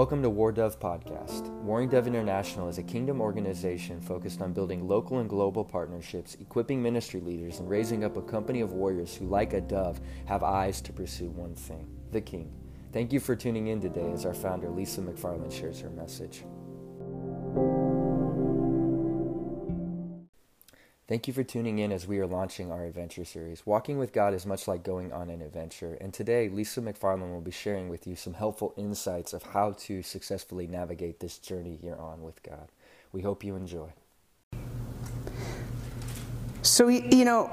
Welcome to War Dove Podcast. Warring Dove International is a kingdom organization focused on building local and global partnerships, equipping ministry leaders, and raising up a company of warriors who, like a dove, have eyes to pursue one thing the King. Thank you for tuning in today as our founder, Lisa McFarland, shares her message. Thank you for tuning in as we are launching our adventure series. Walking with God is much like going on an adventure, and today Lisa McFarland will be sharing with you some helpful insights of how to successfully navigate this journey you're on with God. We hope you enjoy. So, you know,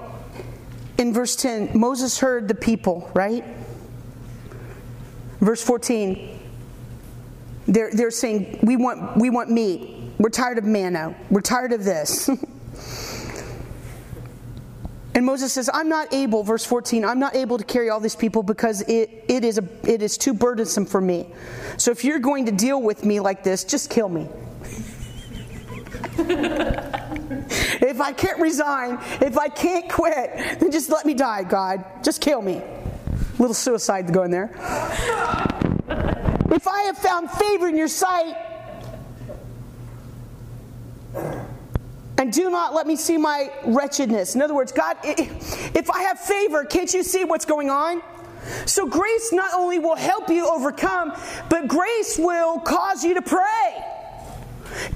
in verse 10, Moses heard the people, right? Verse 14, they're, they're saying, we want, we want meat. We're tired of manna. We're tired of this. And Moses says, I'm not able, verse 14, I'm not able to carry all these people because it, it, is, a, it is too burdensome for me. So if you're going to deal with me like this, just kill me. if I can't resign, if I can't quit, then just let me die, God. Just kill me. A little suicide going there. if I have found favor in your sight, and do not let me see my wretchedness. In other words, God, if I have favor, can't you see what's going on? So, grace not only will help you overcome, but grace will cause you to pray.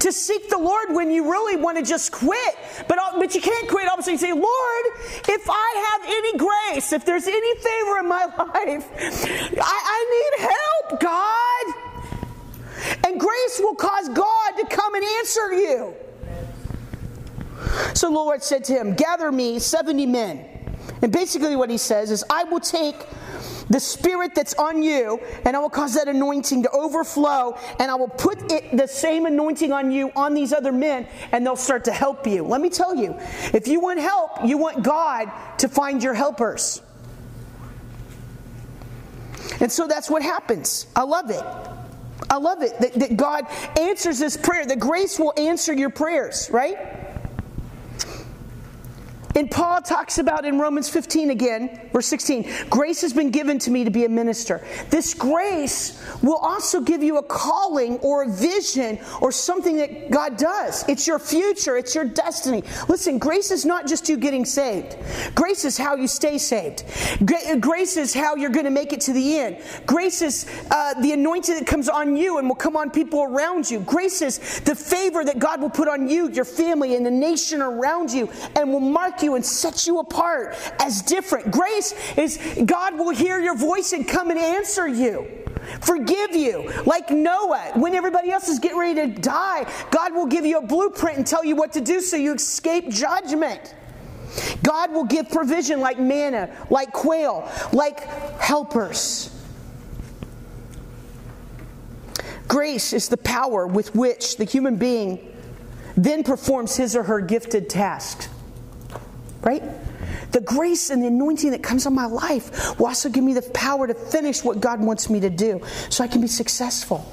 To seek the Lord when you really want to just quit. But, uh, but you can't quit. Sudden you say, Lord, if I have any grace, if there's any favor in my life, I, I need help, God. And grace will cause God to come and answer you. So the Lord said to him, Gather me 70 men. And basically, what he says is, I will take the spirit that's on you, and I will cause that anointing to overflow, and I will put it, the same anointing on you on these other men, and they'll start to help you. Let me tell you, if you want help, you want God to find your helpers. And so that's what happens. I love it. I love it that, that God answers this prayer, that grace will answer your prayers, right? And Paul talks about in Romans 15 again, verse 16, grace has been given to me to be a minister. This grace will also give you a calling or a vision or something that God does. It's your future, it's your destiny. Listen, grace is not just you getting saved, grace is how you stay saved. Grace is how you're going to make it to the end. Grace is uh, the anointing that comes on you and will come on people around you. Grace is the favor that God will put on you, your family, and the nation around you and will mark you and set you apart as different. Grace is God will hear your voice and come and answer you. Forgive you. Like Noah, when everybody else is getting ready to die, God will give you a blueprint and tell you what to do so you escape judgment. God will give provision like manna, like quail, like helpers. Grace is the power with which the human being then performs his or her gifted task right? The grace and the anointing that comes on my life will also give me the power to finish what God wants me to do so I can be successful.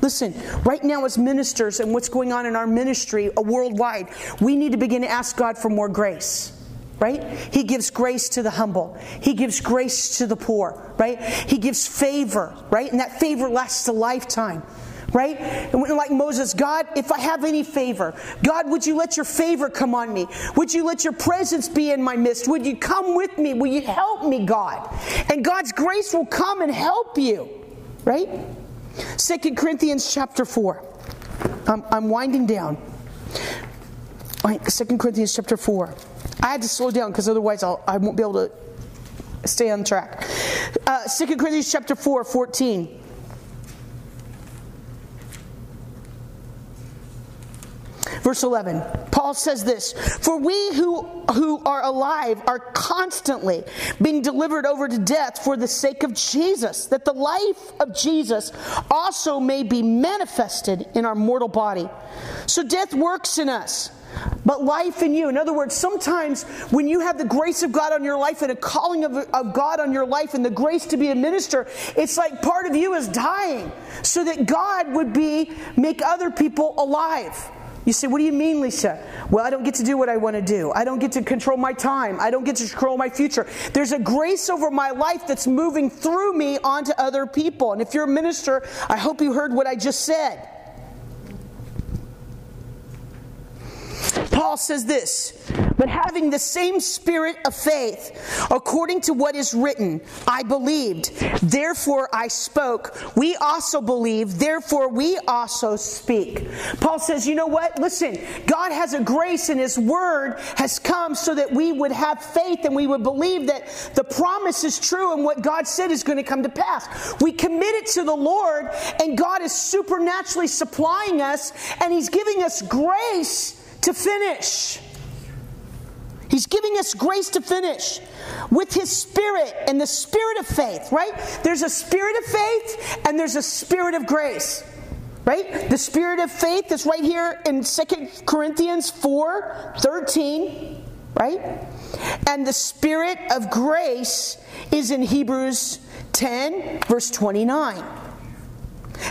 Listen, right now, as ministers and what's going on in our ministry uh, worldwide, we need to begin to ask God for more grace right? He gives grace to the humble. He gives grace to the poor, right? He gives favor, right? And that favor lasts a lifetime right? And like Moses, God, if I have any favor, God, would you let your favor come on me? Would you let your presence be in my midst? Would you come with me? Will you help me, God? And God's grace will come and help you, right? Second Corinthians chapter 4. I'm, I'm winding down. Second Corinthians chapter 4. I had to slow down because otherwise I'll, I won't be able to stay on track. Uh, 2 Corinthians chapter 4, 14. Verse 11, Paul says this For we who, who are alive are constantly being delivered over to death for the sake of Jesus, that the life of Jesus also may be manifested in our mortal body. So death works in us but life in you. In other words, sometimes when you have the grace of God on your life and a calling of, of, God on your life and the grace to be a minister, it's like part of you is dying so that God would be make other people alive. You say, What do you mean, Lisa? Well, I don't get to do what I want to do. I don't get to control my time. I don't get to control my future. There's a grace over my life that's moving through me onto other people. And if you're a minister, I hope you heard what I just said. Paul says this, but having the same spirit of faith, according to what is written, I believed, therefore I spoke. We also believe, therefore we also speak. Paul says, you know what? Listen, God has a grace and his word has come so that we would have faith and we would believe that the promise is true and what God said is going to come to pass. We commit it to the Lord and God is supernaturally supplying us and he's giving us grace to finish. He's giving us grace to finish with His Spirit and the Spirit of faith, right? There's a Spirit of faith and there's a Spirit of grace, right? The Spirit of faith is right here in Second Corinthians 4 13, right? And the Spirit of grace is in Hebrews 10, verse 29.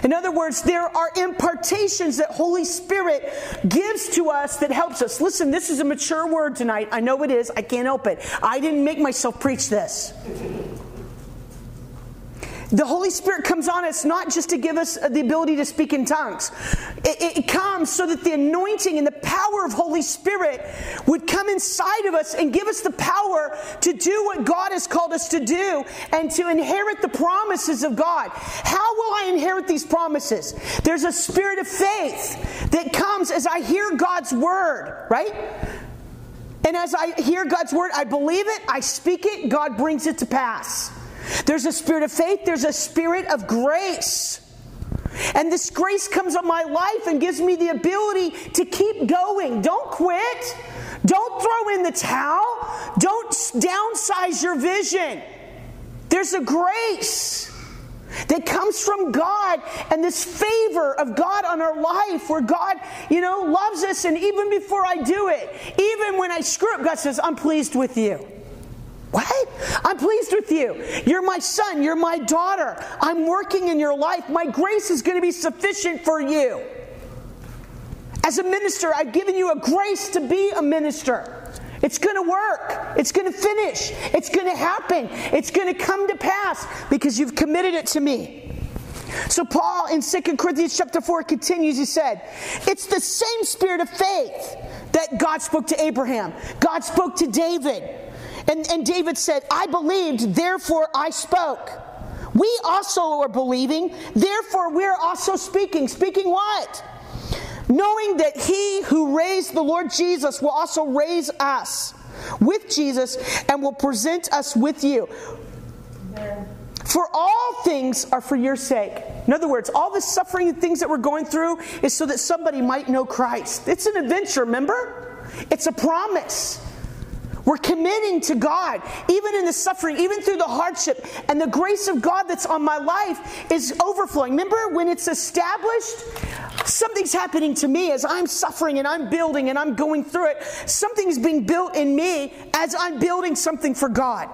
In other words, there are impartations that Holy Spirit gives to us that helps us. Listen, this is a mature word tonight. I know it is. I can't help it. I didn't make myself preach this. The Holy Spirit comes on us not just to give us uh, the ability to speak in tongues. It, it, comes so that the anointing and the power of Holy Spirit would come inside of us and give us the power to do what God has called us to do and to inherit the promises of God. How will I inherit these promises? There's a spirit of faith that comes as I hear God's word, right? And as I hear God's word, I believe it, I speak it, God brings it to pass. There's a spirit of faith, there's a spirit of grace. And this grace comes on my life and gives me the ability to keep going. Don't quit. Don't throw in the towel. Don't downsize your vision. There's a grace that comes from God and this favor of God on our life where God, you know, loves us. And even before I do it, even when I screw up, God says, I'm pleased with you. What? I'm with you. You're my son. You're my daughter. I'm working in your life. My grace is going to be sufficient for you. As a minister, I've given you a grace to be a minister. It's going to work. It's going to finish. It's going to happen. It's going to come to pass because you've committed it to me. So Paul in 2 Corinthians chapter 4 continues, he said, It's the same spirit of faith that God spoke to Abraham. God spoke to David. And, and David said, I believed, therefore I spoke. We also are believing, therefore we're also speaking. Speaking what? Knowing that he who raised the Lord Jesus will also raise us with Jesus and will present us with you. For all things are for your sake. In other words, all the suffering and things that we're going through is so that somebody might know Christ. It's an adventure, remember? It's a promise. We're committing to God, even in the suffering, even through the hardship. And the grace of God that's on my life is overflowing. Remember when it's established? Something's happening to me as I'm suffering and I'm building and I'm going through it. Something's being built in me as I'm building something for God.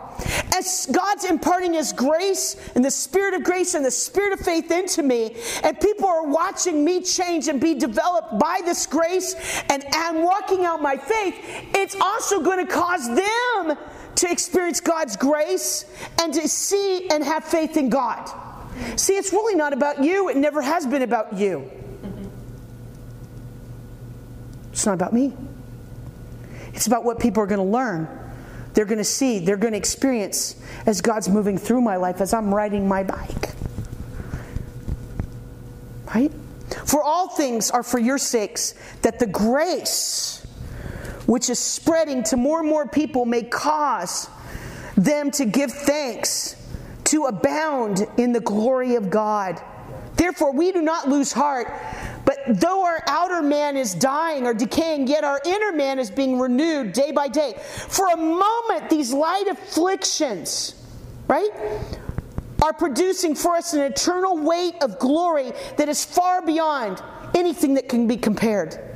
As God's imparting His grace and the Spirit of grace and the Spirit of faith into me, and people are watching me change and be developed by this grace, and I'm walking out my faith, it's also going to cause them to experience God's grace and to see and have faith in God. See, it's really not about you, it never has been about you. It's not about me. It's about what people are going to learn. They're going to see, they're going to experience as God's moving through my life as I'm riding my bike. Right? For all things are for your sakes, that the grace which is spreading to more and more people may cause them to give thanks, to abound in the glory of God. Therefore, we do not lose heart. But though our outer man is dying or decaying, yet our inner man is being renewed day by day. For a moment, these light afflictions, right, are producing for us an eternal weight of glory that is far beyond anything that can be compared.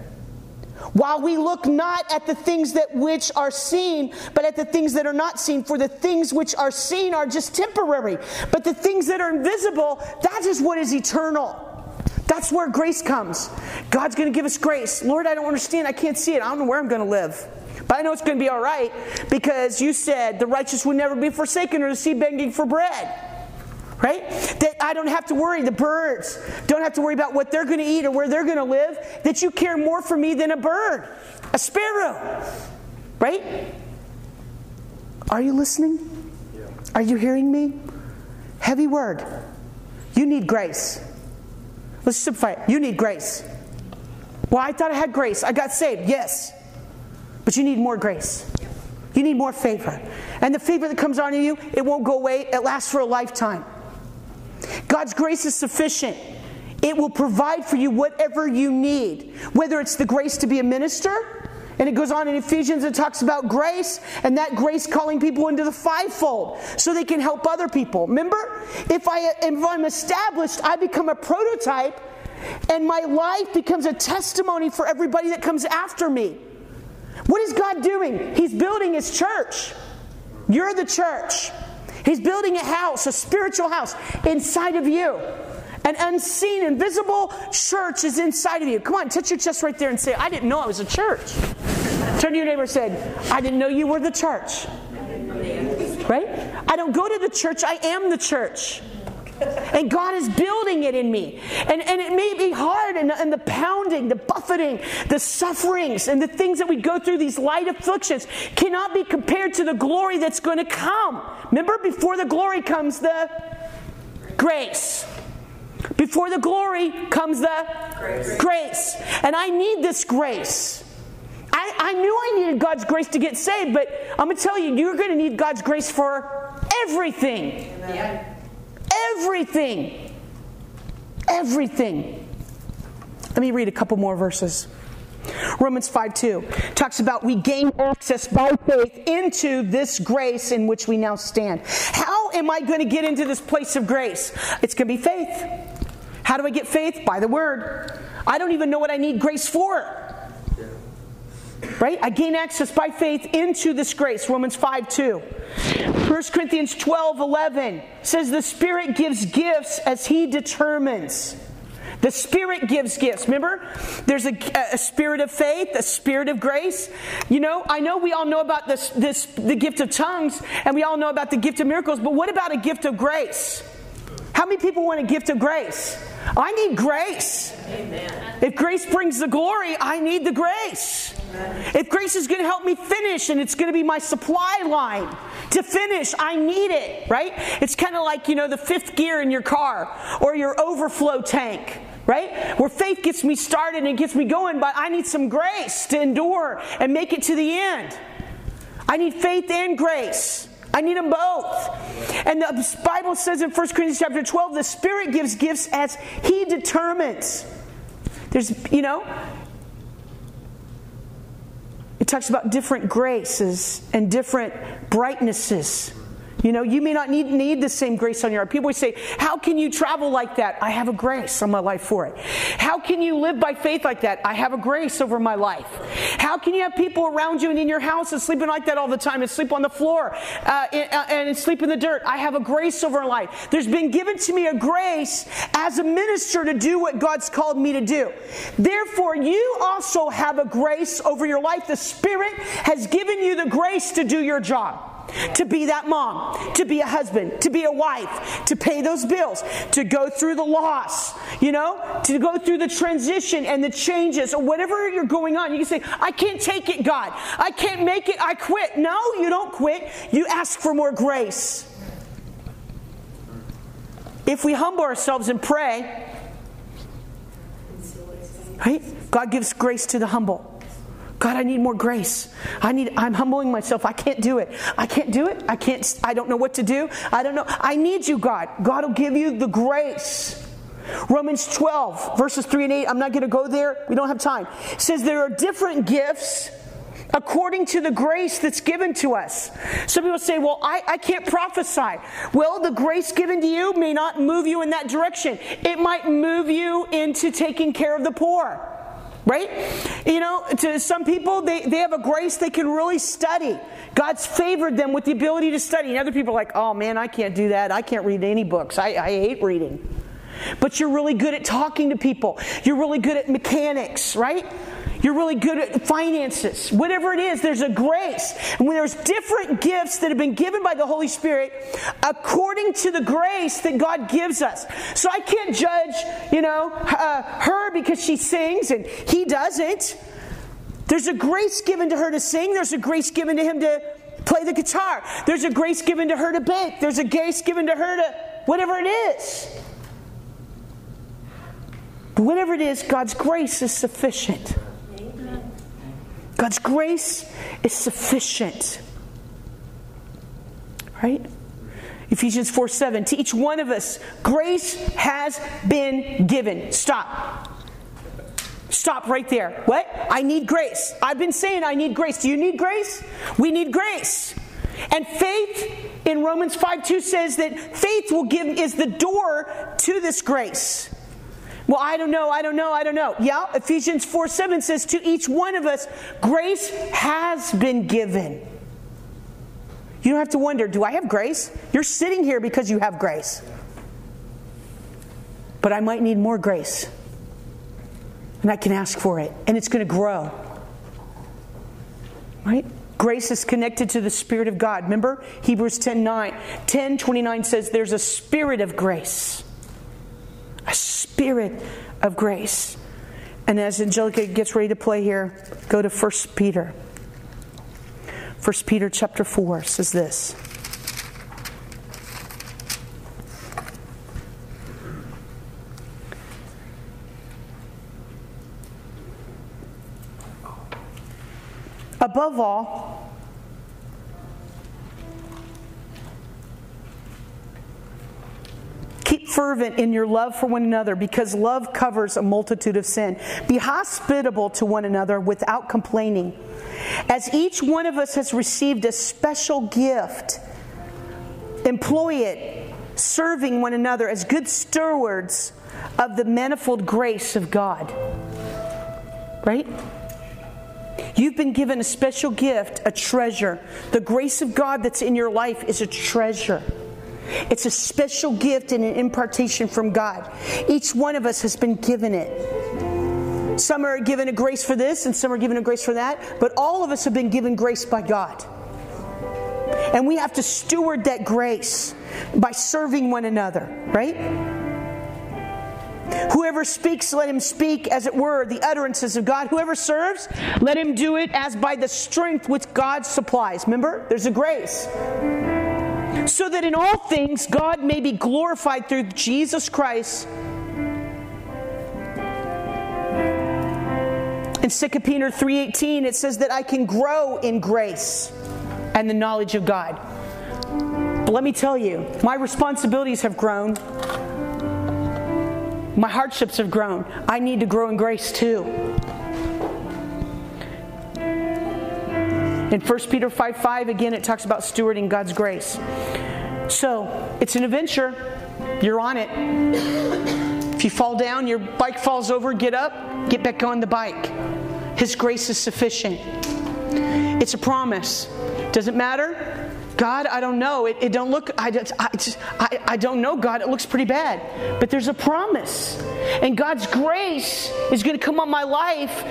While we look not at the things that which are seen, but at the things that are not seen, for the things which are seen are just temporary, but the things that are invisible, that is what is eternal. That's where grace comes. God's going to give us grace. Lord, I don't understand. I can't see it. I don't know where I'm going to live. But I know it's going to be all right because you said the righteous would never be forsaken or the seed begging for bread. Right? That I don't have to worry. The birds don't have to worry about what they're going to eat or where they're going to live. That you care more for me than a bird, a sparrow. Right? Are you listening? Are you hearing me? Heavy word. You need grace. Let's simplify it. You need grace. Well, I thought I had grace. I got saved. Yes. But you need more grace. You need more favor. And the favor that comes on you, it won't go away. It lasts for a lifetime. God's grace is sufficient. It will provide for you whatever you need, whether it's the grace to be a minister, and it goes on in Ephesians, it talks about grace, and that grace calling people into the fivefold so they can help other people. Remember, if, I, if I'm established, I become a prototype, and my life becomes a testimony for everybody that comes after me. What is God doing? He's building His church. You're the church. He's building a house, a spiritual house inside of you. An unseen, invisible church is inside of you. Come on, touch your chest right there and say, I didn't know I was a church. Turn to your neighbor and say, I didn't know you were the church. Right? I don't go to the church, I am the church. And God is building it in me. And, and it may be hard, and, and the pounding, the buffeting, the sufferings, and the things that we go through, these light afflictions, cannot be compared to the glory that's going to come. Remember, before the glory comes the grace. Before the glory comes the grace. grace. And I need this grace. I, I knew I needed God's grace to get saved, but I'm going to tell you, you're going to need God's grace for everything. Amen. Everything. Everything. Let me read a couple more verses. Romans 5 2 talks about we gain access by faith into this grace in which we now stand. How am I going to get into this place of grace? It's going to be faith. How do I get faith? By the word. I don't even know what I need grace for. Right? I gain access by faith into this grace. Romans 5 2. 1 Corinthians 12 11 says, The Spirit gives gifts as He determines. The Spirit gives gifts. Remember, there's a, a, spirit of faith, a spirit of grace. You know, I know we all know about this, this, the gift of tongues, and we all know about the gift of miracles, but what about a gift of grace? How many people want a gift of grace? I need grace. Amen. If grace brings the glory, I need the grace. Amen. If grace is going to help me finish and it's going to be my supply line to finish, I need it, right? It's kind of like, you know, the fifth gear in your car or your overflow tank right? Where faith gets me started and gets me going, but I need some grace to endure and make it to the end. I need faith and grace. I need them both. And the Bible says in 1 Corinthians chapter 12, the Spirit gives gifts as He determines. There's, you know, it talks about different graces and different brightnesses. You know, you may not need, need the same grace on your heart. People always say, How can you travel like that? I have a grace on my life for it. How can you live by faith like that? I have a grace over my life. How can you have people around you and in your house and sleeping like that all the time and sleep on the floor uh, and, uh, and sleep in the dirt? I have a grace over life. There's been given to me a grace as a minister to do what God's called me to do. Therefore, you also have a grace over your life. The Spirit has given you the grace to do your job to be that mom, to be a husband, to be a wife, to pay those bills, to go through the loss, you know, to go through the transition and the changes or whatever you're going on. You can say, I can't take it, God. I can't make it. I quit. No, you don't quit. You ask for more grace. If we humble ourselves and pray, right? God gives grace to the humble. God, I need more grace. I need I'm humbling myself. I can't do it. I can't do it. I can't I don't know what to do. I don't know. I need you, God. God will give you the grace. Romans 12, verses 3 and 8. I'm not going to go there. We don't have time. It says there are different gifts according to the grace that's given to us. Some people say, Well, I, I can't prophesy. Well, the grace given to you may not move you in that direction, it might move you into taking care of the poor right? You know, to some people, they, they have a grace they can really study. God's favored them with the ability to study. And other people are like, oh man, I can't do that. I can't read any books. I, I hate reading. but you're really good at talking to people. You're really good at mechanics, right? You're really good at finances. Whatever it is, there's a grace. And when there's different gifts that have been given by the Holy Spirit according to the grace that God gives us. So I can't judge, you know, uh, her because she sings and he doesn't. There's a grace given to her to sing, there's a grace given to him to play the guitar, there's a grace given to her to bake, there's a grace given to her to whatever it is. But whatever it is, God's grace is sufficient. God's grace is sufficient. Right? Ephesians 4 7. To each one of us, grace has been given. Stop. Stop right there. What? I need grace. I've been saying I need grace. Do you need grace? We need grace. And faith in Romans 5 2 says that faith will give is the door to this grace. Well, I don't know, I don't know, I don't know. Yeah, Ephesians 4 7 says, To each one of us, grace has been given. You don't have to wonder, do I have grace? You're sitting here because you have grace. But I might need more grace. And I can ask for it, and it's going to grow. Right? Grace is connected to the Spirit of God. Remember Hebrews 10 9. 10 29 says there's a spirit of grace a spirit of grace. And as Angelica gets ready to play here, go to 1 Peter. 1 Peter chapter 4 says this. Above all, fervent in your love for one another because love covers a multitude of sin. Be hospitable to one another without complaining. As each one of us has received a special gift, employ it, serving one another as good stewards of the manifold grace of God. Right? You've been given a special gift, a treasure. The grace of God that's in your life is a treasure. It's a special gift and an impartation from God. Each one of us has been given it. Some are given a grace for this and some are given a grace for that, but all of us have been given grace by God. And we have to steward that grace by serving one another, right? Whoever speaks, let him speak, as it were, the utterances of God. Whoever serves, let him do it as by the strength which God supplies. Remember, there's a grace so that in all things God may be glorified through Jesus Christ. In 2 Peter 3:18 it says that I can grow in grace and the knowledge of God. But let me tell you, my responsibilities have grown. My hardships have grown. I need to grow in grace too. In 1 Peter 5 5, again, it talks about stewarding God's grace. So it's an adventure. You're on it. If you fall down, your bike falls over, get up, get back on the bike. His grace is sufficient. It's a promise. Does it matter? God, I don't know. It, it don't look, I, I, I, I don't know, God. It looks pretty bad. But there's a promise. And God's grace is going to come on my life.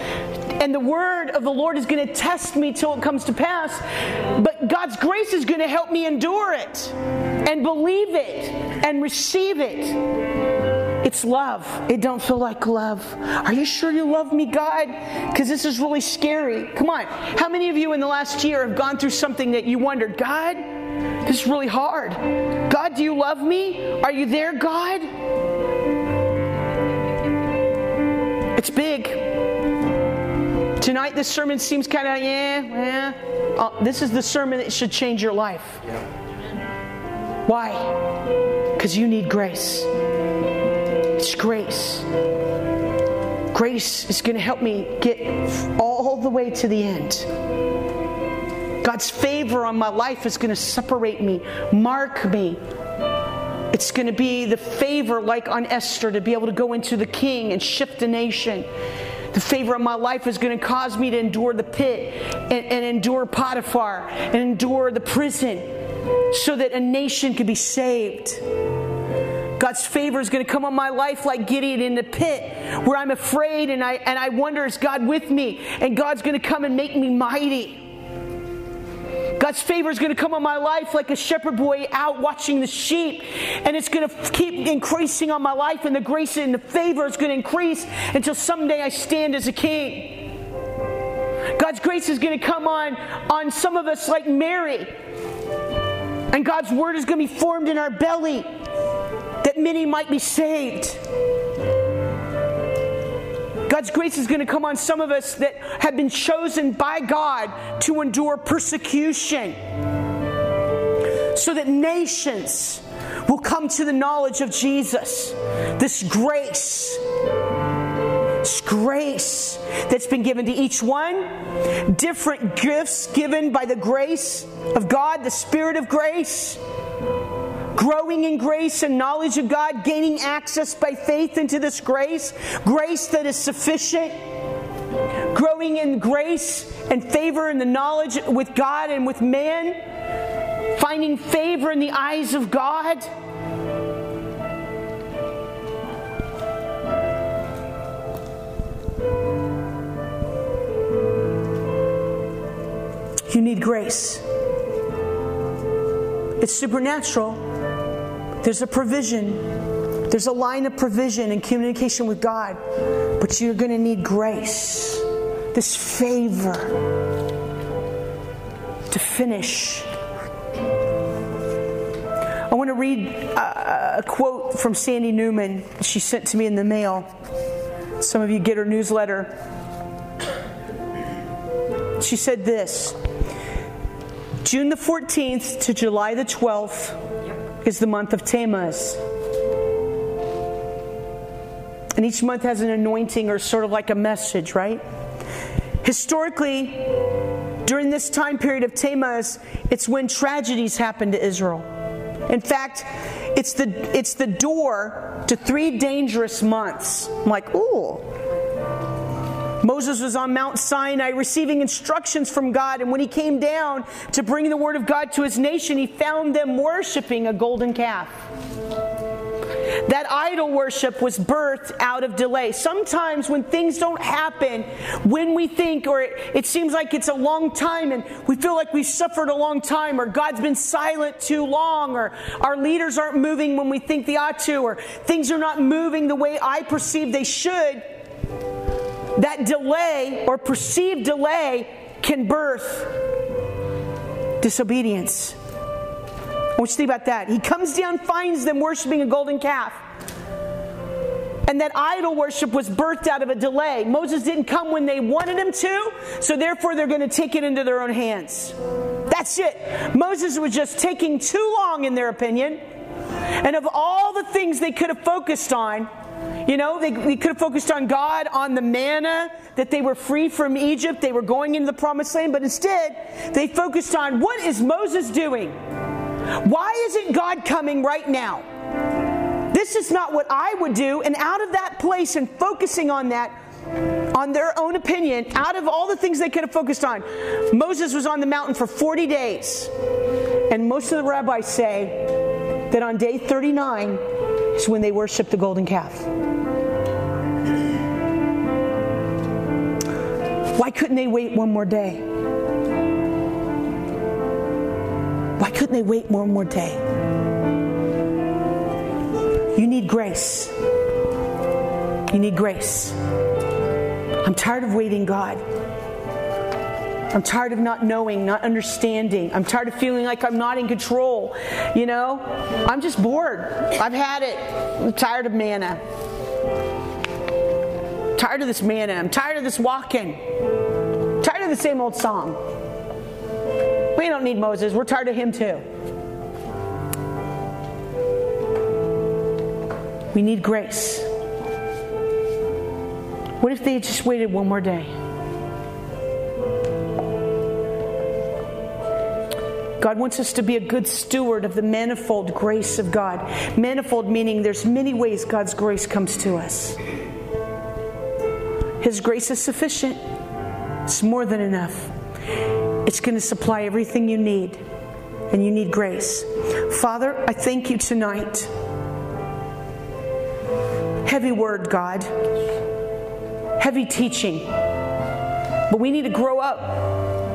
And the word of the Lord is going to test me till it comes to pass. But God's grace is going to help me endure it and believe it and receive it. It's love. It don't feel like love. Are you sure you love me, God? Because this is really scary. Come on. How many of you in the last year have gone through something that you wondered, God, this is really hard. God, do you love me? Are you there, God? It's big. Tonight, this sermon seems kind of, yeah, yeah. Uh, this is the sermon that should change your life. Why? Because you need grace. It's grace. Grace is going to help me get all the way to the end. God's favor on my life is going to separate me, mark me. It's going to be the favor, like on Esther, to be able to go into the king and shift a nation. The favor of my life is going to cause me to endure the pit and, and endure Potiphar and endure the prison so that a nation could be saved. God's favor is going to come on my life like Gideon in the pit, where I'm afraid and I, and I wonder, is God with me? And God's going to come and make me mighty. God's favor is going to come on my life like a shepherd boy out watching the sheep. And it's going to keep increasing on my life, and the grace and the favor is going to increase until someday I stand as a king. God's grace is going to come on, on some of us like Mary. And God's word is going to be formed in our belly that many might be saved. God's grace is going to come on some of us that have been chosen by God to endure persecution so that nations will come to the knowledge of Jesus. This grace, this grace that's been given to each one, different gifts given by the grace of God, the Spirit of grace growing in grace and knowledge of God, gaining access by faith into this grace, grace that is sufficient, growing in grace and favor in the knowledge with God and with man, finding favor in the eyes of God. You need grace. It's supernatural. There's a provision. There's a line of provision and communication with God. But you're going to need grace, this favor to finish. I want to read a, a quote from Sandy Newman she sent to me in the mail. Some of you get her newsletter. She said this June the 14th to July the 12th is the month of Tammuz. And each month has an anointing or sort of like a message, right? Historically, during this time period of Tammuz, it's when tragedies happen to Israel. In fact, it's the, it's the door to three dangerous months. I'm like, ooh, Moses was on Mount Sinai receiving instructions from God, and when he came down to bring the word of God to his nation, he found them worshiping a golden calf. That idol worship was birthed out of delay. Sometimes when things don't happen, when we think, or it, it, seems like it's a long time, and we feel like we've suffered a long time, or God's been silent too long, or our leaders aren't moving when we think they ought to, or things are not moving the way I perceive they should that delay or perceived delay can birth disobedience. I want you to think about that. He comes down, finds them worshiping a golden calf. And that idol worship was birthed out of a delay. Moses didn't come when they wanted him to, so therefore they're going to take it into their own hands. That's it. Moses was just taking too long, in their opinion. And of all the things they could have focused on, you know, they, they, could have focused on God, on the manna, that they were free from Egypt, they were going into the promised land, but instead they focused on what is Moses doing? Why isn't God coming right now? This is not what I would do. And out of that place and focusing on that, on their own opinion, out of all the things they could have focused on, Moses was on the mountain for 40 days. And most of the rabbis say that on day 39, is when they worship the golden calf. Why couldn't they wait one more day? Why couldn't they wait one more day? You need grace. You need grace. I'm tired of waiting, God. I'm tired of not knowing, not understanding. I'm tired of feeling like I'm not in control. You know, I'm just bored. I've had it. I'm tired of manna. Tired of this manna. I'm tired of this walking. Tired of the same old song. We don't need Moses. We're tired of him too. We need grace. What if they just waited one more day? God wants us to be a good steward of the manifold grace of God. Manifold meaning there's many ways God's grace comes to us. His grace is sufficient, it's more than enough. It's going to supply everything you need, and you need grace. Father, I thank you tonight Heavy word, God. Heavy teaching. But we need to grow up.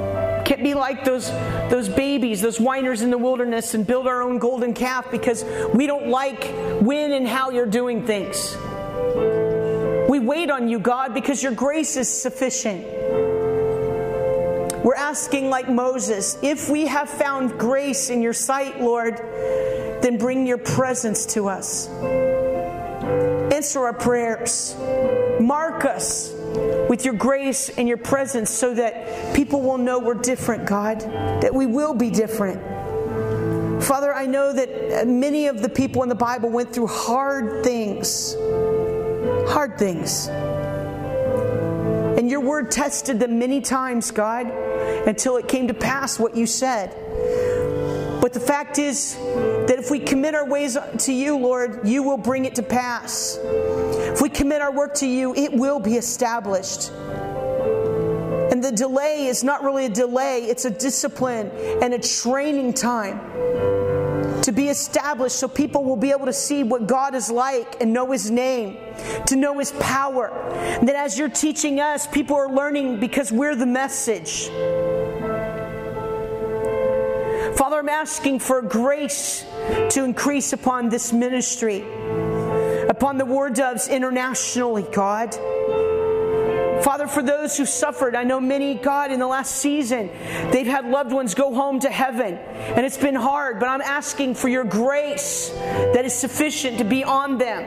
Can't be like those, those babies, those whiners in the wilderness, and build our own golden calf because we don't like when and how you're doing things. We wait on you, God, because your grace is sufficient. We're asking, like Moses, if we have found grace in your sight, Lord, then bring your presence to us. Answer our prayers. Mark us with your grace and your presence so that people will know we're different, God, that we will be different. Father, I know that many of the people in the Bible went through hard things. Hard things. And your word tested them many times, God, until it came to pass what you said. But the fact is that if we commit our ways to you, Lord, you will bring it to pass. If we commit our work to you, it will be established. And the delay is not really a delay, it's a discipline and a training time to be established so people will be able to see what God is like and know His name, to know His power. And that as you're teaching us, people are learning because we're the message. Father, I'm asking for grace to increase upon this ministry, upon the War Doves internationally, God. Father, for those who suffered, I know many, God, in the last season, they've had loved ones go home to heaven, and it's been hard, but I'm asking for your grace that is sufficient to be on them,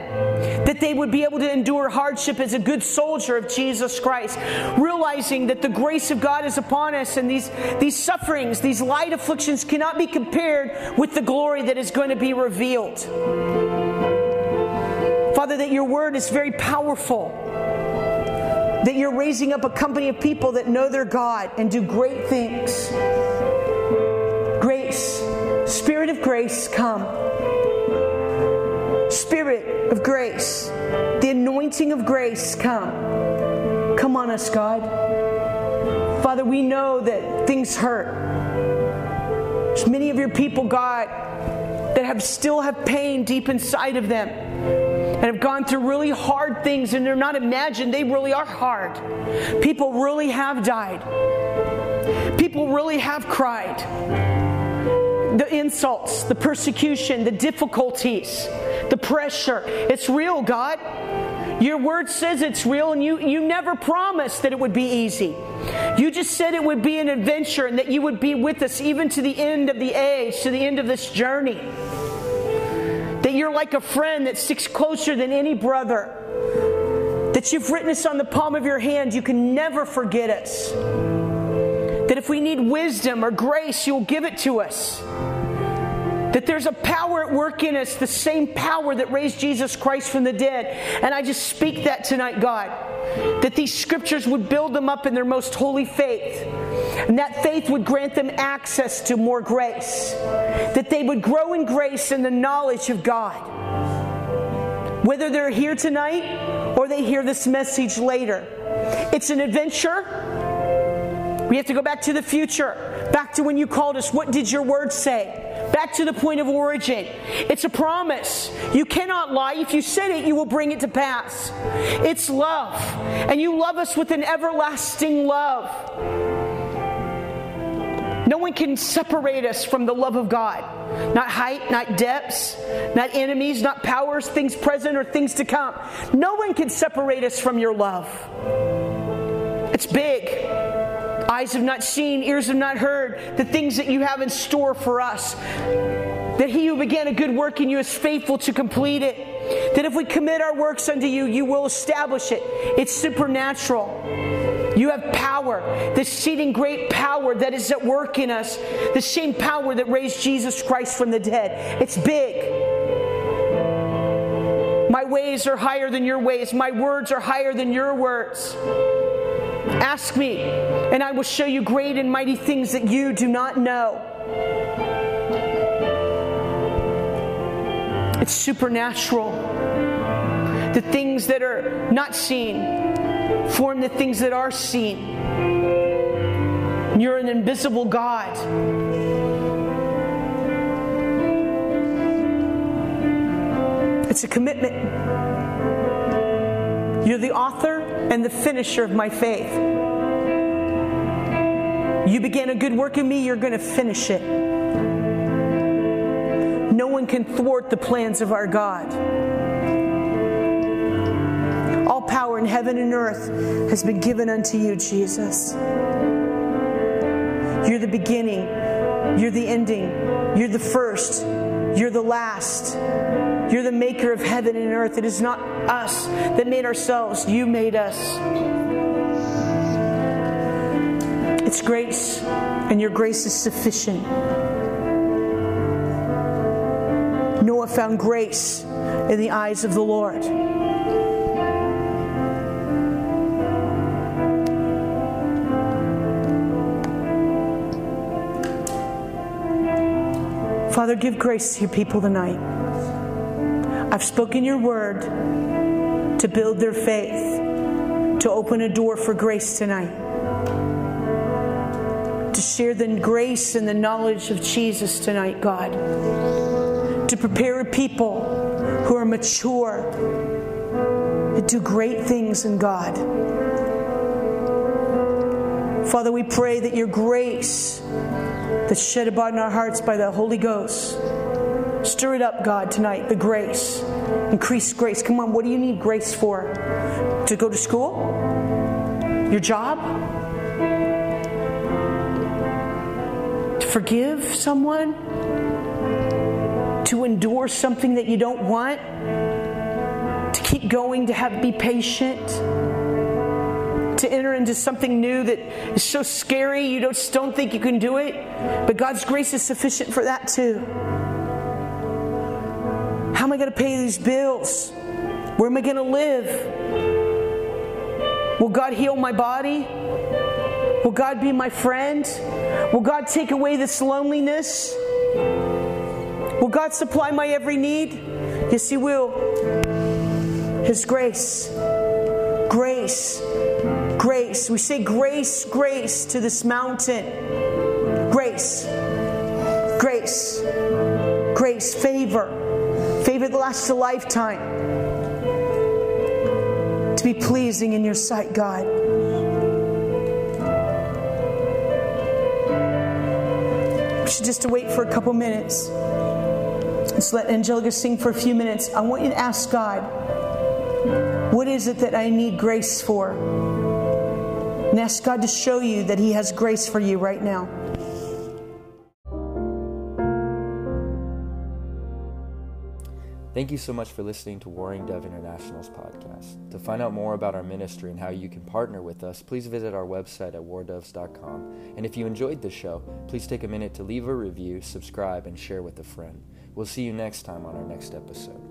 that they would be able to endure hardship as a good soldier of Jesus Christ, realizing that the grace of God is upon us, and these, these sufferings, these light afflictions cannot be compared with the glory that is going to be revealed. Father, that your word is very powerful that you're raising up a company of people that know their God and do great things. Grace, Spirit of grace, come. Spirit of grace, the anointing of grace, come. Come on us, God. Father, we know that things hurt. There's many of your people, God, that have still have pain deep inside of them and have gone through really hard things and they're not imagined, they really are hard. People really have died. People really have cried. The insults, the persecution, the difficulties, the pressure. It's real, God. Your word says it's real, and you, you never promised that it would be easy. You just said it would be an adventure and that you would be with us even to the end of the age, to the end of this journey that you're like a friend that sticks closer than any brother, that you've written us on the palm of your hand, you can never forget us. That if we need wisdom or grace, you'll give it to us. That there's a power at work in us, the same power that raised Jesus Christ from the dead. And I just speak that tonight, God. That these scriptures would build them up in their most holy faith and that faith would grant them access to more grace. That they would grow in grace and the knowledge of God. Whether they're here tonight or they hear this message later, it's an adventure. We have to go back to the future, back to when you called us. What did your word say? Back to the point of origin. It's a promise. You cannot lie. If you said it, you will bring it to pass. It's love. And you love us with an everlasting love. No one can separate us from the love of God. Not height, not depths, not enemies, not powers, things present or things to come. No one can separate us from your love. It's big. Eyes have not seen, ears have not heard the things that you have in store for us. That he who began a good work in you is faithful to complete it. That if we commit our works unto you, you will establish it. It's supernatural. You have power, the exceeding great power that is at work in us, the same power that raised Jesus Christ from the dead. It's big. My ways are higher than your ways, my words are higher than your words. Ask me, and I will show you great and mighty things that you do not know. It's supernatural. The things that are not seen, form the things that are seen. You're an invisible God. It's a commitment. You're the author and the finisher of my faith. You began a good work in me, you're going to finish it. No one can thwart the plans of our God. Power in heaven and earth has been given unto you, Jesus. You're the beginning, you're the ending, you're the first, you're the last. You're the maker of heaven and earth. It is not us that made ourselves, you made us. It's grace, and your grace is sufficient. Noah found grace in the eyes of the Lord. Father, give grace to your people tonight. I've spoken your word to build their faith, to open a door for grace tonight, to share the grace and the knowledge of Jesus tonight, God, to prepare a people who are mature and do great things in God. Father, we pray that your grace that's shed abroad in our hearts by the Holy Ghost. Stir it up, God, tonight, the grace. Increase grace. Come on, what do you need grace for? To go to school? Your job? To forgive someone? To endure something that you don't want? To keep going, to have be patient? To enter into something new that is so scary you just don't think you can do it. But God's grace is sufficient for that too. How am I going to pay these bills? Where am I going to live? Will God heal my body? Will God be my friend? Will God take away this loneliness? Will God supply my every need? Yes, He will. His grace. Grace grace. We say grace, grace to this mountain. Grace, grace, grace, favor, favor that lasts a lifetime. To be pleasing in your sight, God. We should just wait for a couple minutes. Let's let Angelica sing for a few minutes. I want you to ask God, what is it that I need grace for? And ask God to show you that He has grace for you right now. Thank you so much for listening to Warring Dove International's podcast. To find out more about our ministry and how you can partner with us, please visit our website at wardoves.com. And if you enjoyed the show, please take a minute to leave a review, subscribe, and share with a friend. We'll see you next time on our next episode.